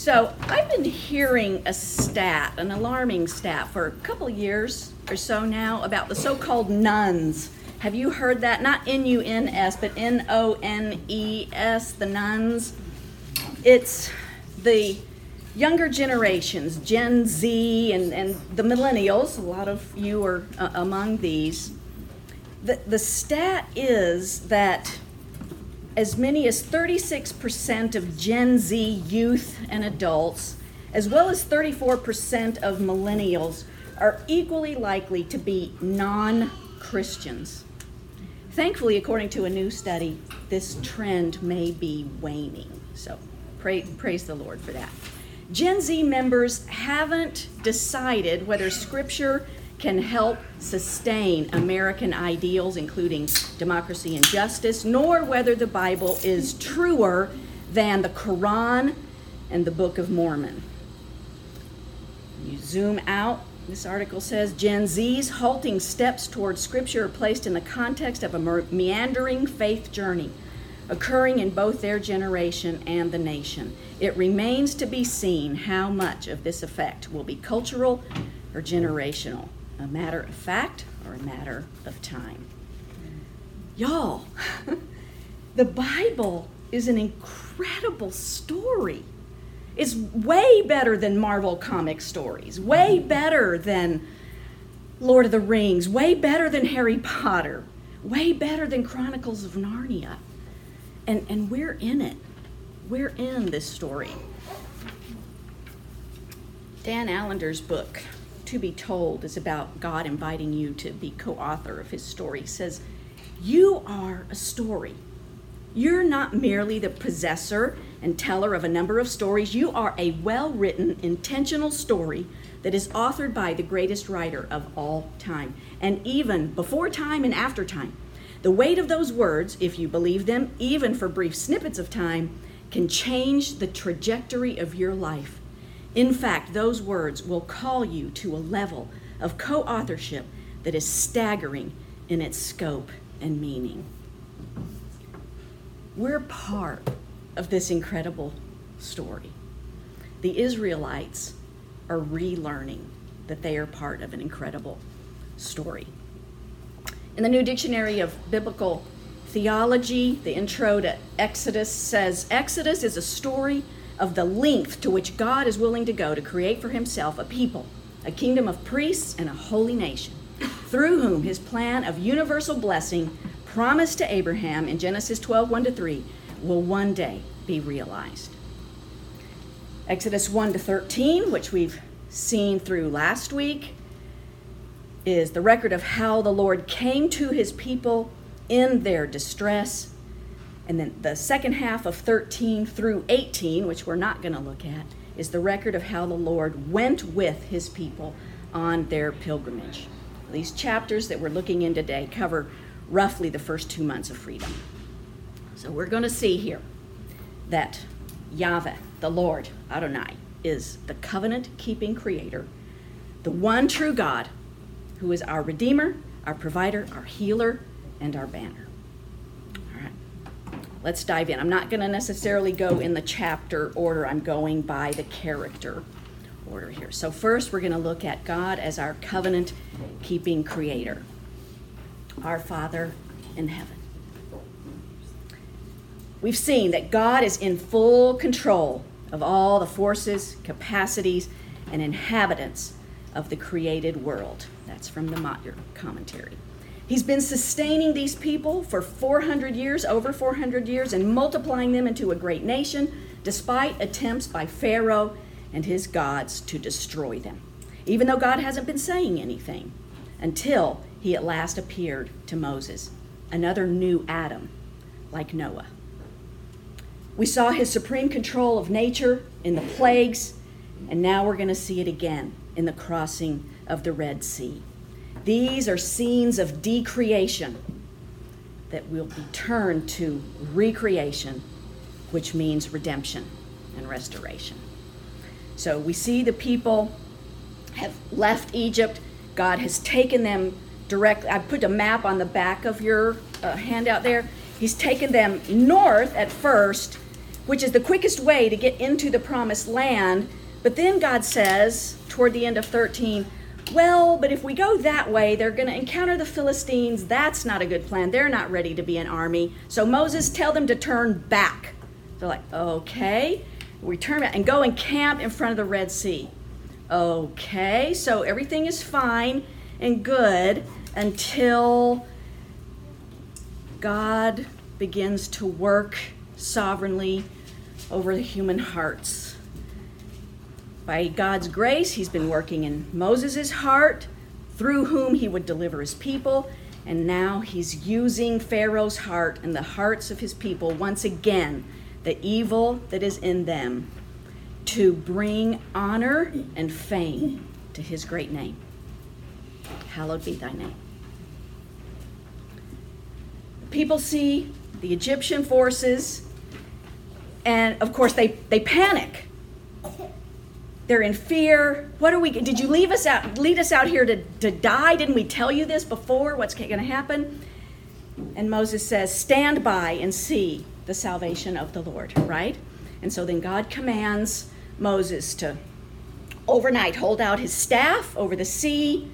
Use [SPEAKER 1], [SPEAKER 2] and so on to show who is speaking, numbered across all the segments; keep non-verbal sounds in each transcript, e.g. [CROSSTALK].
[SPEAKER 1] So I've been hearing a stat, an alarming stat, for a couple years or so now about the so-called nuns. Have you heard that? Not N-U-N-S, but N-O-N-E-S, the nuns. It's the younger generations, Gen Z and, and the millennials, a lot of you are uh, among these. The, the stat is that as many as 36% of Gen Z youth and adults, as well as 34% of millennials, are equally likely to be non Christians. Thankfully, according to a new study, this trend may be waning. So pray, praise the Lord for that. Gen Z members haven't decided whether Scripture can help sustain American ideals, including democracy and justice, nor whether the Bible is truer than the Quran and the Book of Mormon. You zoom out, this article says Gen Z's halting steps toward Scripture are placed in the context of a meandering faith journey occurring in both their generation and the nation. It remains to be seen how much of this effect will be cultural or generational a matter of fact or a matter of time. Y'all, [LAUGHS] the Bible is an incredible story. It's way better than Marvel comic stories, way better than Lord of the Rings, way better than Harry Potter, way better than Chronicles of Narnia. And, and we're in it. We're in this story. Dan Allender's book, to be told is about God inviting you to be co author of his story. He says, You are a story. You're not merely the possessor and teller of a number of stories. You are a well written, intentional story that is authored by the greatest writer of all time, and even before time and after time. The weight of those words, if you believe them, even for brief snippets of time, can change the trajectory of your life in fact, those words will call you to a level of co authorship that is staggering in its scope and meaning. We're part of this incredible story. The Israelites are relearning that they are part of an incredible story. In the New Dictionary of Biblical Theology, the intro to Exodus says Exodus is a story of the length to which God is willing to go to create for himself a people, a kingdom of priests, and a holy nation, through whom his plan of universal blessing promised to Abraham in Genesis 12 1 to 3 will one day be realized. Exodus 1 to 13, which we've seen through last week, is the record of how the Lord came to his people in their distress and then the second half of 13 through 18, which we're not going to look at, is the record of how the Lord went with his people on their pilgrimage. These chapters that we're looking in today cover roughly the first two months of freedom. So we're going to see here that Yahweh, the Lord, Adonai, is the covenant keeping creator, the one true God who is our Redeemer, our provider, our healer, and our banner let's dive in. I'm not going to necessarily go in the chapter order, I'm going by the character order here. So, first, we're going to look at God as our covenant keeping creator, our Father in heaven. We've seen that God is in full control of all the forces, capacities, and inhabitants of the created world. That's from the Motyer commentary. He's been sustaining these people for 400 years, over 400 years, and multiplying them into a great nation, despite attempts by Pharaoh and his gods to destroy them. Even though God hasn't been saying anything until he at last appeared to Moses, another new Adam, like Noah. We saw his supreme control of nature in the plagues, and now we're going to see it again in the crossing of the Red Sea. These are scenes of decreation that will be turned to recreation, which means redemption and restoration. So we see the people have left Egypt. God has taken them directly. I put a map on the back of your uh, handout there. He's taken them north at first, which is the quickest way to get into the promised land. But then God says, toward the end of 13, well, but if we go that way, they're going to encounter the Philistines. That's not a good plan. They're not ready to be an army. So Moses, tell them to turn back. They're like, okay. We turn back and go and camp in front of the Red Sea. Okay, so everything is fine and good until God begins to work sovereignly over the human hearts. By God's grace, He's been working in Moses' heart, through whom He would deliver His people, and now He's using Pharaoh's heart and the hearts of His people once again, the evil that is in them, to bring honor and fame to His great name. Hallowed be Thy name. People see the Egyptian forces, and of course, they, they panic. They're in fear. What are we? Did you leave us out? Lead us out here to, to die? Didn't we tell you this before? What's going to happen? And Moses says, "Stand by and see the salvation of the Lord." Right? And so then God commands Moses to overnight hold out his staff over the sea.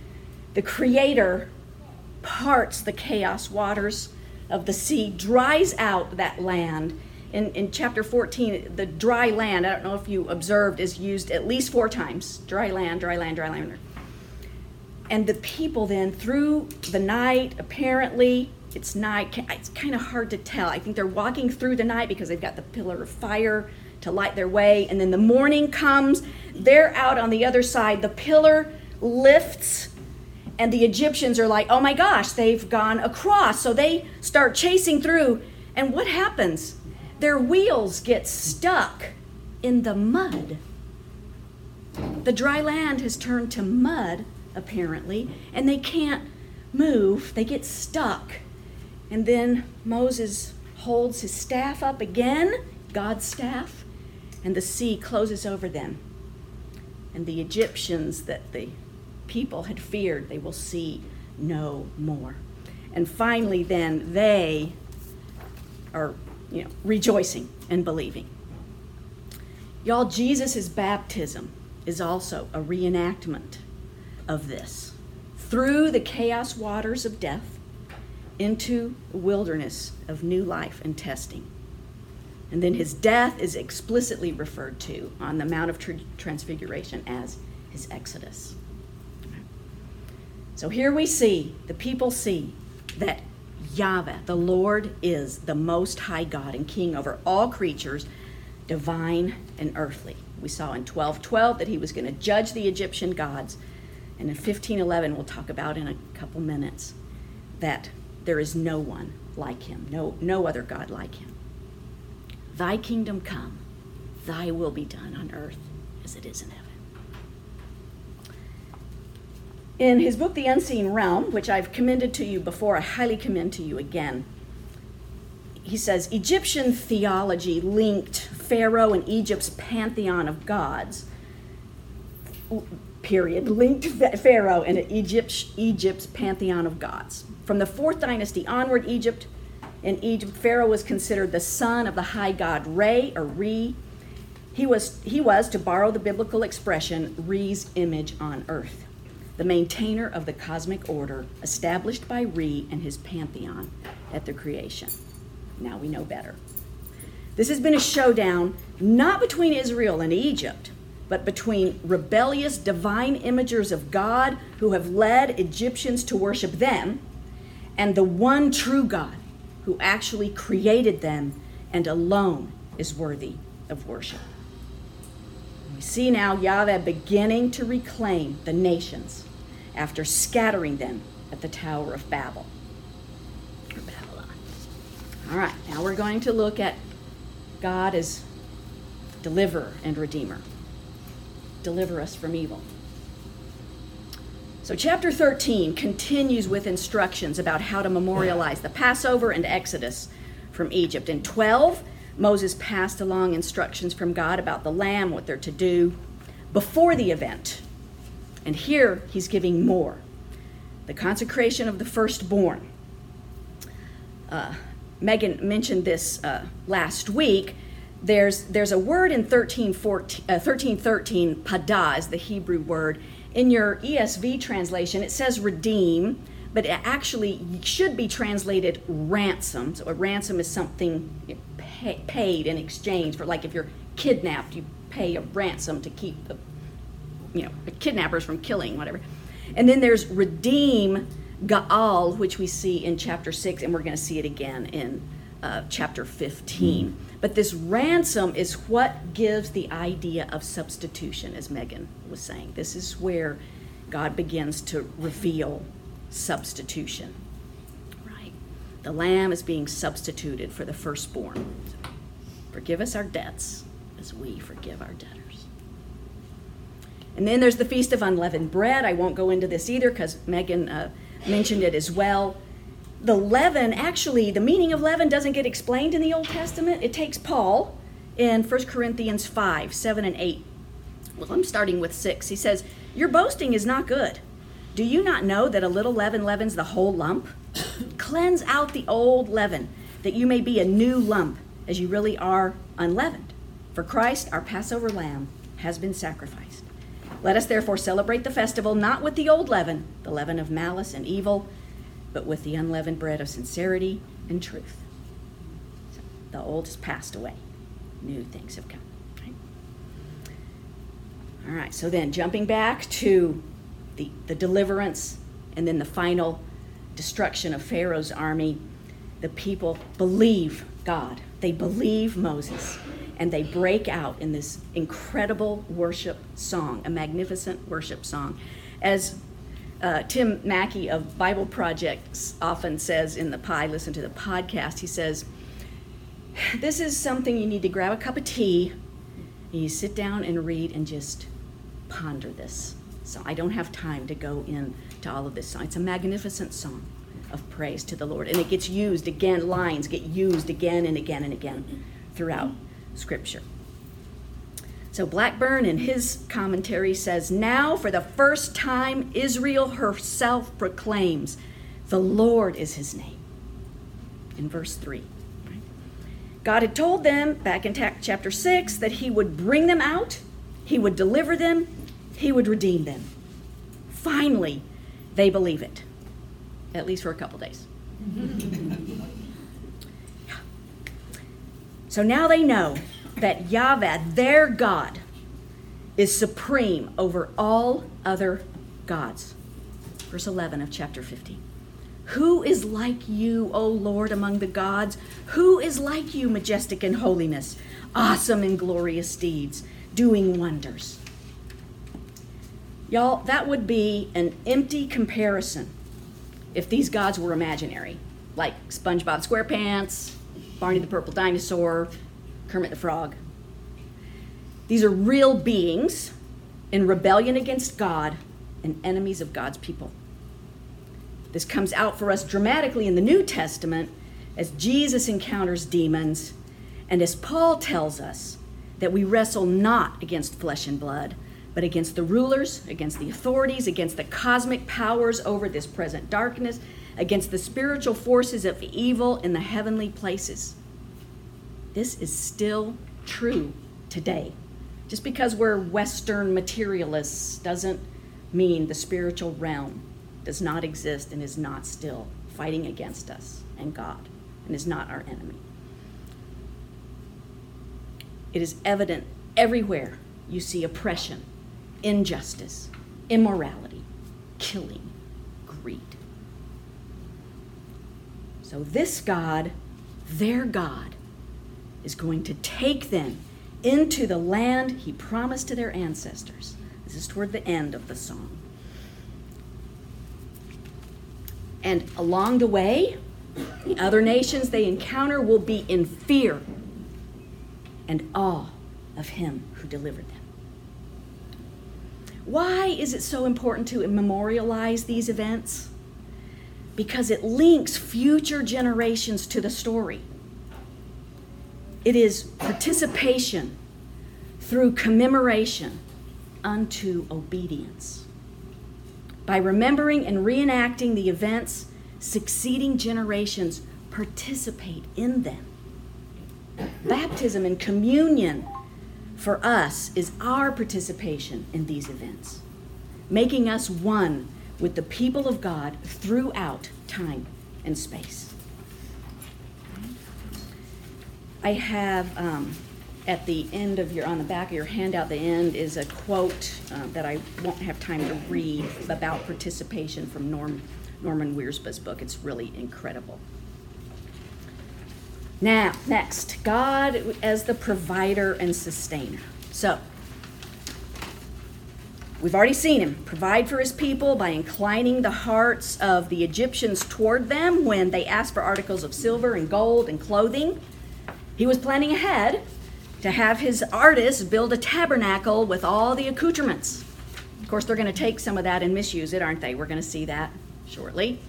[SPEAKER 1] The Creator parts the chaos waters of the sea dries out that land. In, in chapter 14, the dry land, I don't know if you observed, is used at least four times dry land, dry land, dry land. And the people then, through the night, apparently, it's night, it's kind of hard to tell. I think they're walking through the night because they've got the pillar of fire to light their way. And then the morning comes, they're out on the other side. The pillar lifts and the Egyptians are like, oh my gosh, they've gone across. So they start chasing through. And what happens? Their wheels get stuck in the mud. The dry land has turned to mud, apparently, and they can't move. They get stuck. And then Moses holds his staff up again, God's staff, and the sea closes over them. And the Egyptians that the people had feared they will see no more. And finally, then, they are you know, rejoicing and believing. Y'all, Jesus' baptism is also a reenactment of this. Through the chaos waters of death into the wilderness of new life and testing. And then his death is explicitly referred to on the Mount of Transfiguration as his exodus. So here we see, the people see that Yahweh, the Lord, is the most high God and king over all creatures, divine and earthly. We saw in 1212 that he was going to judge the Egyptian gods. And in 1511, we'll talk about in a couple minutes that there is no one like him, no, no other God like him. Thy kingdom come, thy will be done on earth as it is in heaven. In his book, The Unseen Realm, which I've commended to you before, I highly commend to you again, he says Egyptian theology linked Pharaoh and Egypt's pantheon of gods, period, linked Pharaoh and Egypt, Egypt's pantheon of gods. From the fourth dynasty onward, Egypt in Egypt, Pharaoh was considered the son of the high god Re or Re. He was, he was, to borrow the biblical expression, Re's image on earth the maintainer of the cosmic order established by Re and his pantheon at the creation. Now we know better. This has been a showdown not between Israel and Egypt, but between rebellious divine imagers of God who have led Egyptians to worship them and the one true God who actually created them and alone is worthy of worship. We see now Yahweh beginning to reclaim the nations after scattering them at the Tower of Babel. All right, now we're going to look at God as deliverer and redeemer. Deliver us from evil. So, chapter 13 continues with instructions about how to memorialize the Passover and Exodus from Egypt. In 12, Moses passed along instructions from God about the lamb, what they're to do before the event. And here he's giving more the consecration of the firstborn. Uh, Megan mentioned this uh, last week there's, there's a word in 13, 14, uh, 13, 13, pada is the Hebrew word. In your ESV translation, it says redeem, but it actually should be translated ransom. So a ransom is something pay, paid in exchange for, like if you're kidnapped, you pay a ransom to keep the, you know, kidnappers from killing, whatever. And then there's redeem, Gaal, which we see in chapter 6, and we're going to see it again in uh, chapter 15. But this ransom is what gives the idea of substitution, as Megan was saying. This is where God begins to reveal substitution. Right? The lamb is being substituted for the firstborn. Forgive us our debts as we forgive our debtors. And then there's the Feast of Unleavened Bread. I won't go into this either because Megan uh, mentioned it as well the leaven, actually, the meaning of leaven doesn't get explained in the Old Testament. It takes Paul in 1 Corinthians 5, 7, and 8. Well, I'm starting with 6. He says, Your boasting is not good. Do you not know that a little leaven leavens the whole lump? [COUGHS] Cleanse out the old leaven, that you may be a new lump, as you really are unleavened. For Christ, our Passover lamb, has been sacrificed. Let us therefore celebrate the festival not with the old leaven, the leaven of malice and evil but with the unleavened bread of sincerity and truth. So the old has passed away, new things have come. Right? All right, so then jumping back to the, the deliverance and then the final destruction of Pharaoh's army, the people believe God. They believe Moses. And they break out in this incredible worship song, a magnificent worship song. As uh, Tim Mackie of Bible Projects often says in the pie, listen to the podcast, he says, This is something you need to grab a cup of tea and you sit down and read and just ponder this. So I don't have time to go into all of this song. It's a magnificent song of praise to the Lord. And it gets used again, lines get used again and again and again throughout Scripture. So Blackburn in his commentary says, Now for the first time, Israel herself proclaims, The Lord is his name. In verse 3. God had told them back in chapter 6 that he would bring them out, he would deliver them, he would redeem them. Finally, they believe it, at least for a couple days. [LAUGHS] so now they know that Yahweh, their God, is supreme over all other gods. Verse 11 of chapter 15. Who is like you, O Lord, among the gods? Who is like you, majestic in holiness, awesome in glorious deeds, doing wonders? Y'all, that would be an empty comparison if these gods were imaginary, like SpongeBob SquarePants, Barney the Purple Dinosaur, Kermit the Frog. These are real beings in rebellion against God and enemies of God's people. This comes out for us dramatically in the New Testament as Jesus encounters demons and as Paul tells us that we wrestle not against flesh and blood, but against the rulers, against the authorities, against the cosmic powers over this present darkness, against the spiritual forces of evil in the heavenly places. This is still true today. Just because we're Western materialists doesn't mean the spiritual realm does not exist and is not still fighting against us and God and is not our enemy. It is evident everywhere you see oppression, injustice, immorality, killing, greed. So, this God, their God, is going to take them into the land he promised to their ancestors. This is toward the end of the song. And along the way, the other nations they encounter will be in fear and awe of him who delivered them. Why is it so important to memorialize these events? Because it links future generations to the story. It is participation through commemoration unto obedience. By remembering and reenacting the events, succeeding generations participate in them. Baptism and communion for us is our participation in these events, making us one with the people of God throughout time and space. I have um, at the end of your, on the back of your handout, the end is a quote uh, that I won't have time to read about participation from Norm, Norman Wirzba's book. It's really incredible. Now, next, God as the provider and sustainer. So, we've already seen him provide for his people by inclining the hearts of the Egyptians toward them when they asked for articles of silver and gold and clothing. He was planning ahead to have his artists build a tabernacle with all the accoutrements. Of course, they're going to take some of that and misuse it, aren't they? We're going to see that shortly.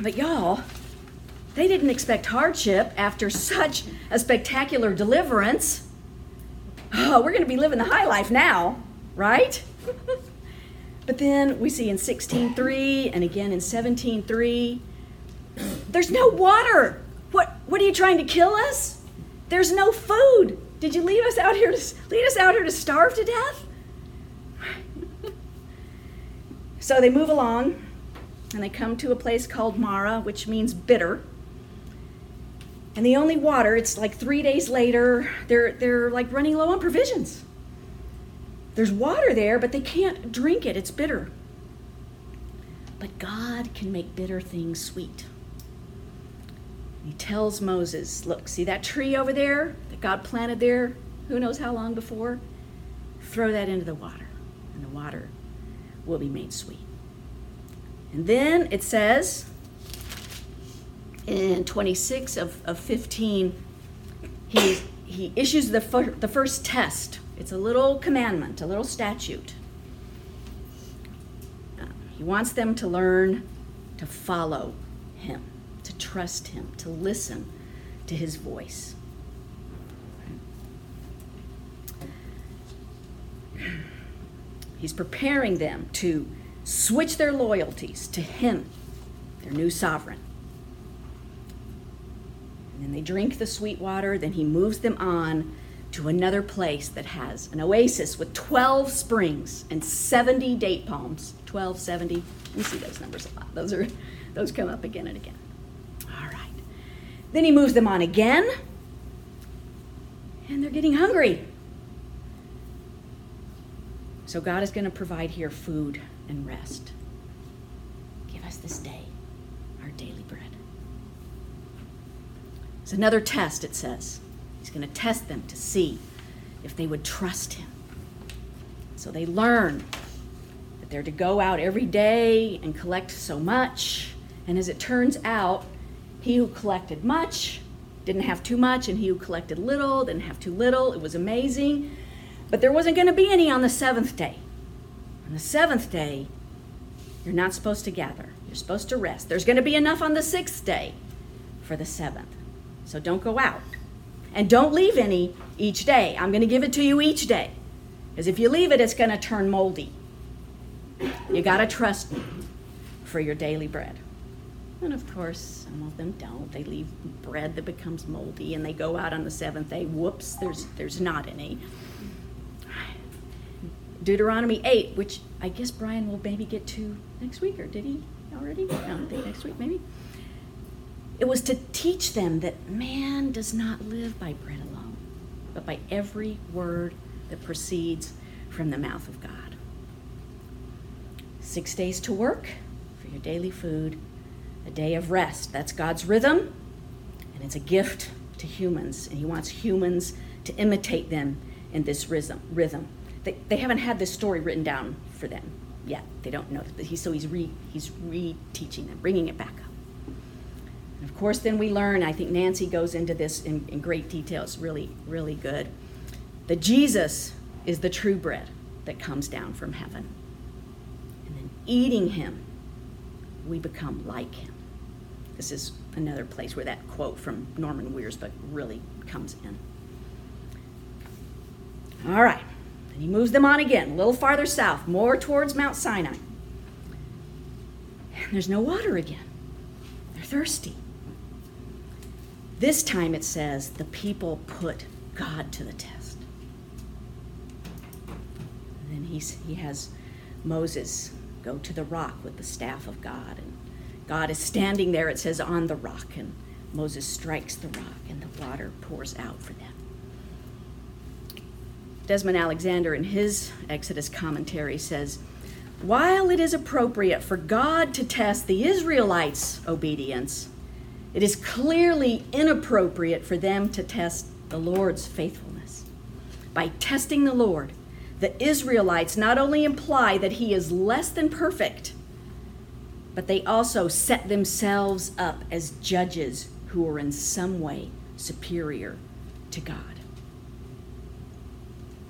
[SPEAKER 1] But y'all, they didn't expect hardship after such a spectacular deliverance. Oh, we're going to be living the high life now, right? [LAUGHS] but then we see in 16:3 and again in 17:3 there's no water. What what are you trying to kill us? There's no food. Did you leave us out here to lead us out here to starve to death? [LAUGHS] so they move along and they come to a place called Mara, which means bitter. And the only water, it's like three days later, they're, they're like running low on provisions. There's water there, but they can't drink it. It's bitter. But God can make bitter things sweet. He tells Moses, Look, see that tree over there that God planted there, who knows how long before? Throw that into the water, and the water will be made sweet. And then it says in 26 of, of 15, he, he issues the, fir- the first test. It's a little commandment, a little statute. Uh, he wants them to learn to follow him to trust Him, to listen to His voice. He's preparing them to switch their loyalties to Him, their new sovereign. And they drink the sweet water, then He moves them on to another place that has an oasis with 12 springs and 70 date palms. 12, 70. We see those numbers a lot. Those are those come up again and again. All right. Then he moves them on again, and they're getting hungry. So God is going to provide here food and rest. Give us this day our daily bread. It's another test, it says. He's going to test them to see if they would trust him. So they learn that they're to go out every day and collect so much. And as it turns out, he who collected much didn't have too much, and he who collected little didn't have too little. It was amazing. But there wasn't going to be any on the seventh day. On the seventh day, you're not supposed to gather, you're supposed to rest. There's going to be enough on the sixth day for the seventh. So don't go out. And don't leave any each day. I'm going to give it to you each day. Because if you leave it, it's going to turn moldy. You got to trust me for your daily bread. And of course, some of them don't. They leave bread that becomes moldy and they go out on the seventh day. Whoops, there's, there's not any. Deuteronomy 8, which I guess Brian will maybe get to next week, or did he already? No, I think next week maybe. It was to teach them that man does not live by bread alone, but by every word that proceeds from the mouth of God. Six days to work for your daily food a day of rest. That's God's rhythm, and it's a gift to humans, and He wants humans to imitate them in this rhythm. rhythm. They, they haven't had this story written down for them yet. They don't know. He, so he's re, he's reteaching them, bringing it back. And of course, then we learn. I think Nancy goes into this in, in great detail. It's really, really good. That Jesus is the true bread that comes down from heaven, and then eating Him, we become like Him. This is another place where that quote from Norman Weir's book really comes in. All right. Then he moves them on again, a little farther south, more towards Mount Sinai. And there's no water again. They're thirsty. This time it says the people put God to the test. And then he's, he has Moses go to the rock with the staff of God. And God is standing there, it says, on the rock. And Moses strikes the rock, and the water pours out for them. Desmond Alexander, in his Exodus commentary, says, While it is appropriate for God to test the Israelites' obedience, it is clearly inappropriate for them to test the Lord's faithfulness. By testing the Lord, the Israelites not only imply that he is less than perfect, but they also set themselves up as judges who are in some way superior to God.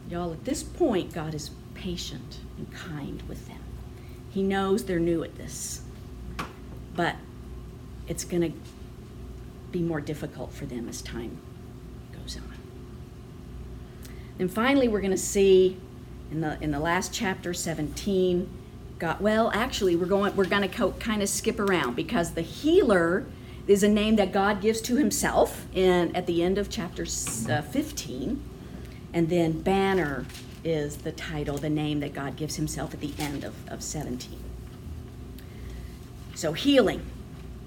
[SPEAKER 1] Y'all, at this point, God is patient and kind with them. He knows they're new at this, but it's going to be more difficult for them as time goes on. And finally, we're going to see in the in the last chapter 17 God well actually we're going we're going to kind of skip around because the healer is a name that God gives to himself in at the end of chapter uh, 15 and then banner is the title the name that God gives himself at the end of, of 17 so healing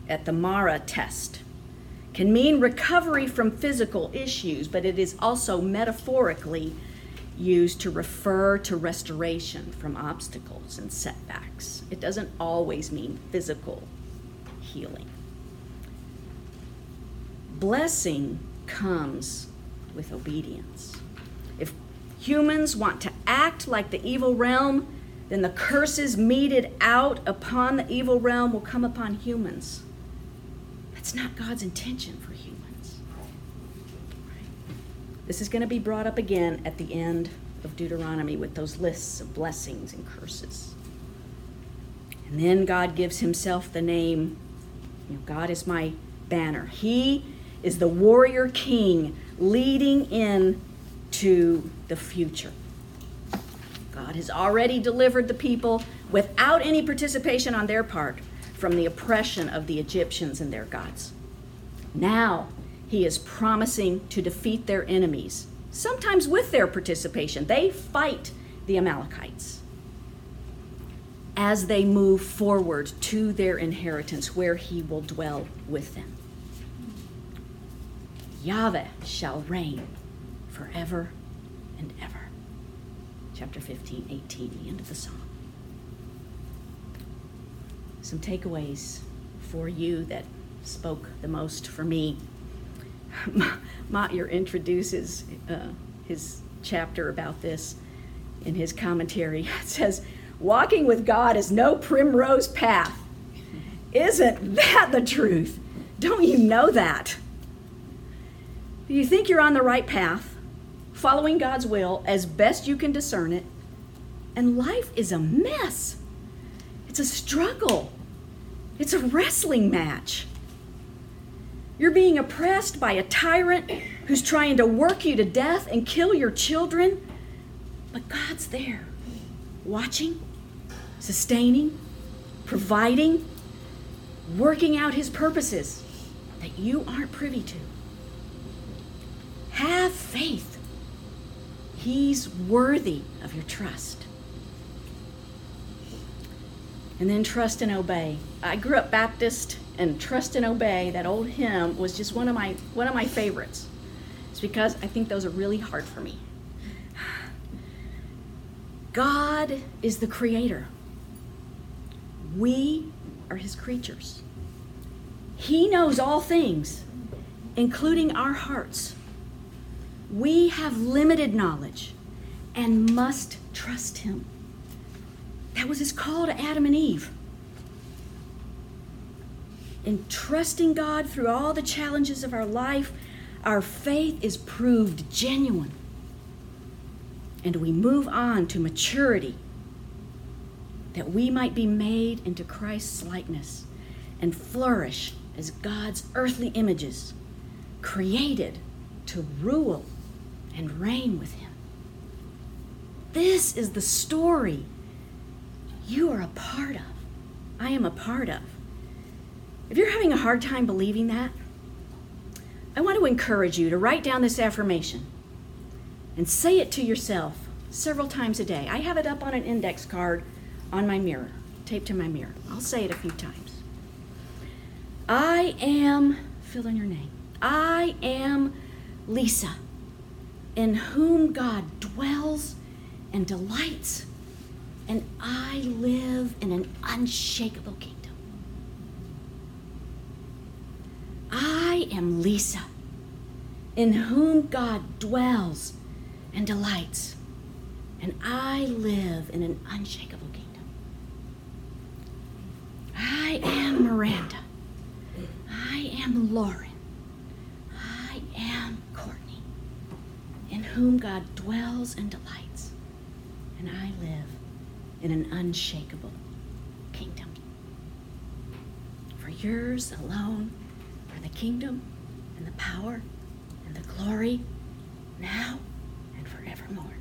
[SPEAKER 1] at the Mara test can mean recovery from physical issues, but it is also metaphorically used to refer to restoration from obstacles and setbacks. It doesn't always mean physical healing. Blessing comes with obedience. If humans want to act like the evil realm, then the curses meted out upon the evil realm will come upon humans. That's not God's intention for humans. This is going to be brought up again at the end of Deuteronomy with those lists of blessings and curses. And then God gives himself the name, you know, God is my banner. He is the warrior king leading in to the future. God has already delivered the people without any participation on their part from the oppression of the Egyptians and their gods. Now he is promising to defeat their enemies, sometimes with their participation. They fight the Amalekites as they move forward to their inheritance where he will dwell with them. Yahweh shall reign forever and ever. Chapter 15, 18, the end of the song some takeaways for you that spoke the most for me. [LAUGHS] Motyer introduces uh, his chapter about this in his commentary. [LAUGHS] It says, Walking with God is no primrose path. Isn't that the truth? Don't you know that? You think you're on the right path, following God's will as best you can discern it, and life is a mess. It's a struggle. It's a wrestling match. You're being oppressed by a tyrant who's trying to work you to death and kill your children. But God's there, watching, sustaining, providing, working out his purposes that you aren't privy to. Have faith. He's worthy of your trust and then trust and obey. I grew up Baptist, and trust and obey, that old hymn, was just one of my one of my favorites. It's because I think those are really hard for me. God is the creator. We are his creatures. He knows all things, including our hearts. We have limited knowledge and must trust him. That was his call to Adam and Eve. In trusting God through all the challenges of our life, our faith is proved genuine. And we move on to maturity that we might be made into Christ's likeness and flourish as God's earthly images, created to rule and reign with Him. This is the story you are a part of. I am a part of. If you're having a hard time believing that, I want to encourage you to write down this affirmation and say it to yourself several times a day. I have it up on an index card on my mirror, taped to my mirror. I'll say it a few times. I am, fill in your name. I am Lisa, in whom God dwells and delights, and I live in an unshakable kingdom. I am Lisa, in whom God dwells and delights, and I live in an unshakable kingdom. I am Miranda. I am Lauren. I am Courtney, in whom God dwells and delights, and I live in an unshakable kingdom. For yours alone are the kingdom and the power and the glory now and forevermore.